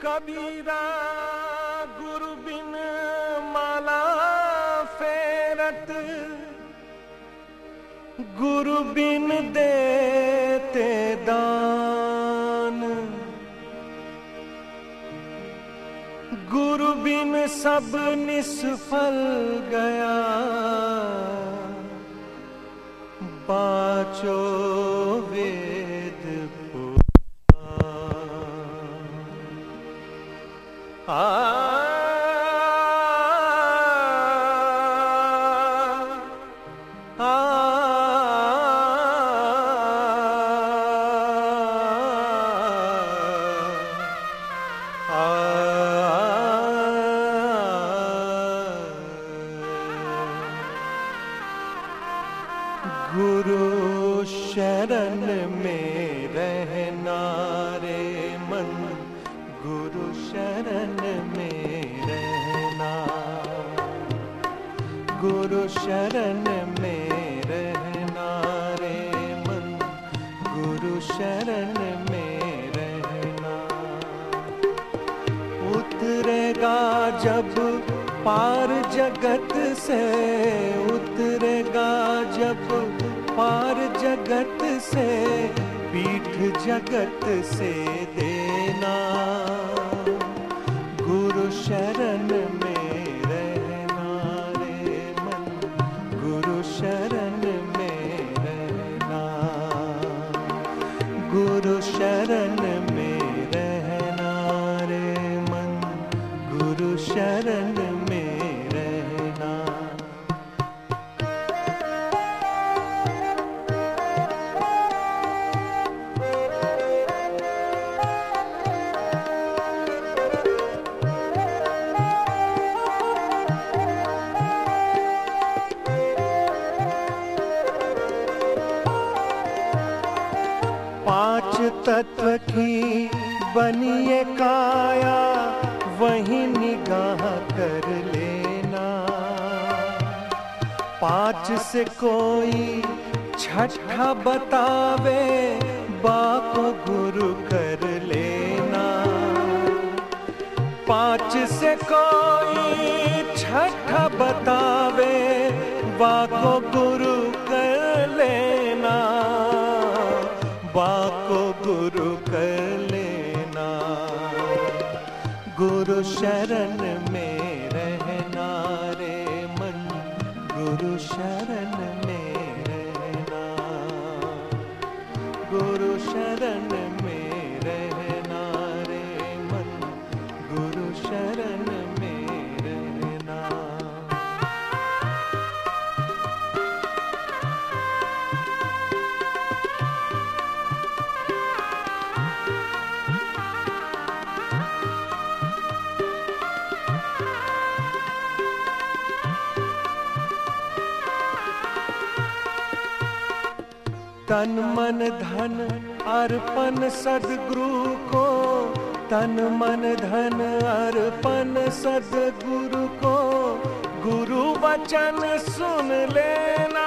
कबीरा गुरु बिन माला फेरत गुरु बिन देते दान। गुरु बिन सब निष्फल गया, बाचो गुरु शरण में रहना रे मन। गुरु शरण में रहना। गुरु शरण में रहना रे मन। गुरु शरण में रहना। उतरेगा जब पार जगत से, उतरेगा जब पार जगत से, पीठ जगत से देना। गुरु शरण में रहना रे मन, गुरु शरण में रहना। गुरु शरण में रहना रे मन, गुरु शरण तत्व की बनिए काया, वही निगाह कर लेना। पाँच से कोई छठा बतावे बाको गुरु कर लेना। पाँच से कोई छठा बतावे बाको गुरु कर लेना। गुरु कर लेना। गुरु शरण में रहना रे मन। गुरु शरण में रहना। गुरु शरण में तन मन धन अर्पण सदगुरु को। तन मन धन अर्पण सदगुरु को। गुरु वचन सुन लेना।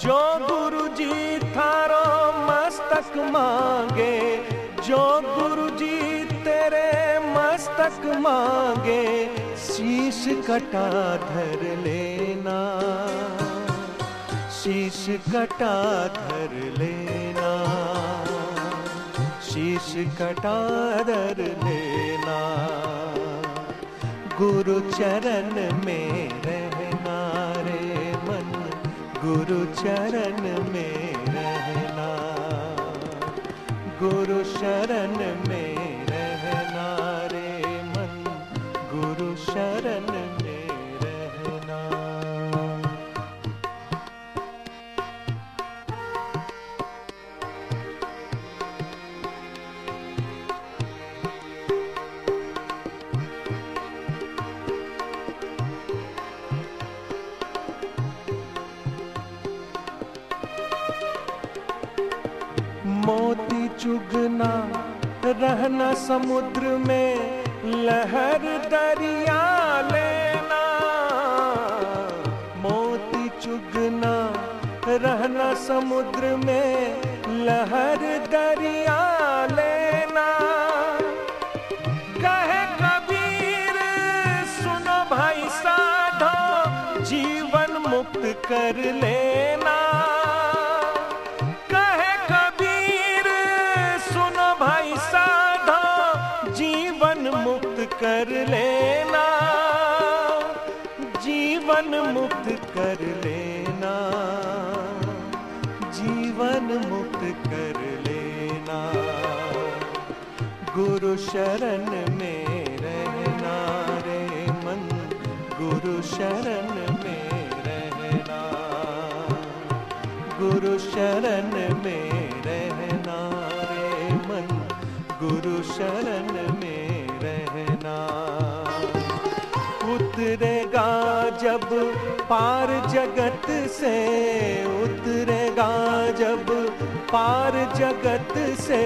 जो गुरु जी थारो मस्तक मांगे, जो गुरु जी तेरे मस्तक मांगे, शीश कटा धर लेना। शीश कटा धर लेना, शीश कटा धर लेना, गुरु चरण में रहना रे मन, गुरु चरण में रहना, गुरु शरण में रहना रे मन, गुरु शरण में मोती चुगना, रहना समुद्र में, लहर दरिया लेना। मोती चुगना, रहना समुद्र में, लहर दरिया लेना। कहे कबीर, सुनो भाई साधो, जीवन मुक्त कर लेना। कर लेना, जीवन मुक्त कर लेना, जीवन मुक्त कर लेना, गुरु शरण में रहना रे मन, गुरु शरण में रहना, गुरु शरण में रहना रे मन, गुरु शरण जब पार जगत से उतरेगा, जब पार जगत से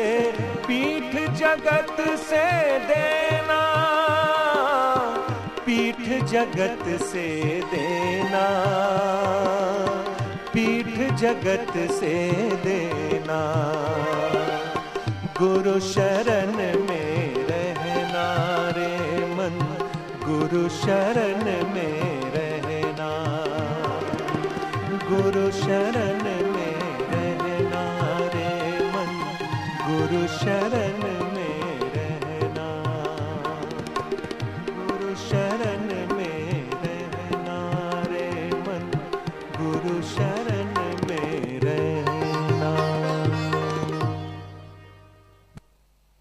पीठ जगत से देना, पीठ जगत से देना, पीठ जगत से देना। गुरु शरण में रहना रे मन, गुरु शरण में रहना। गुरु शरण में रहना रे मन। गुरु शरण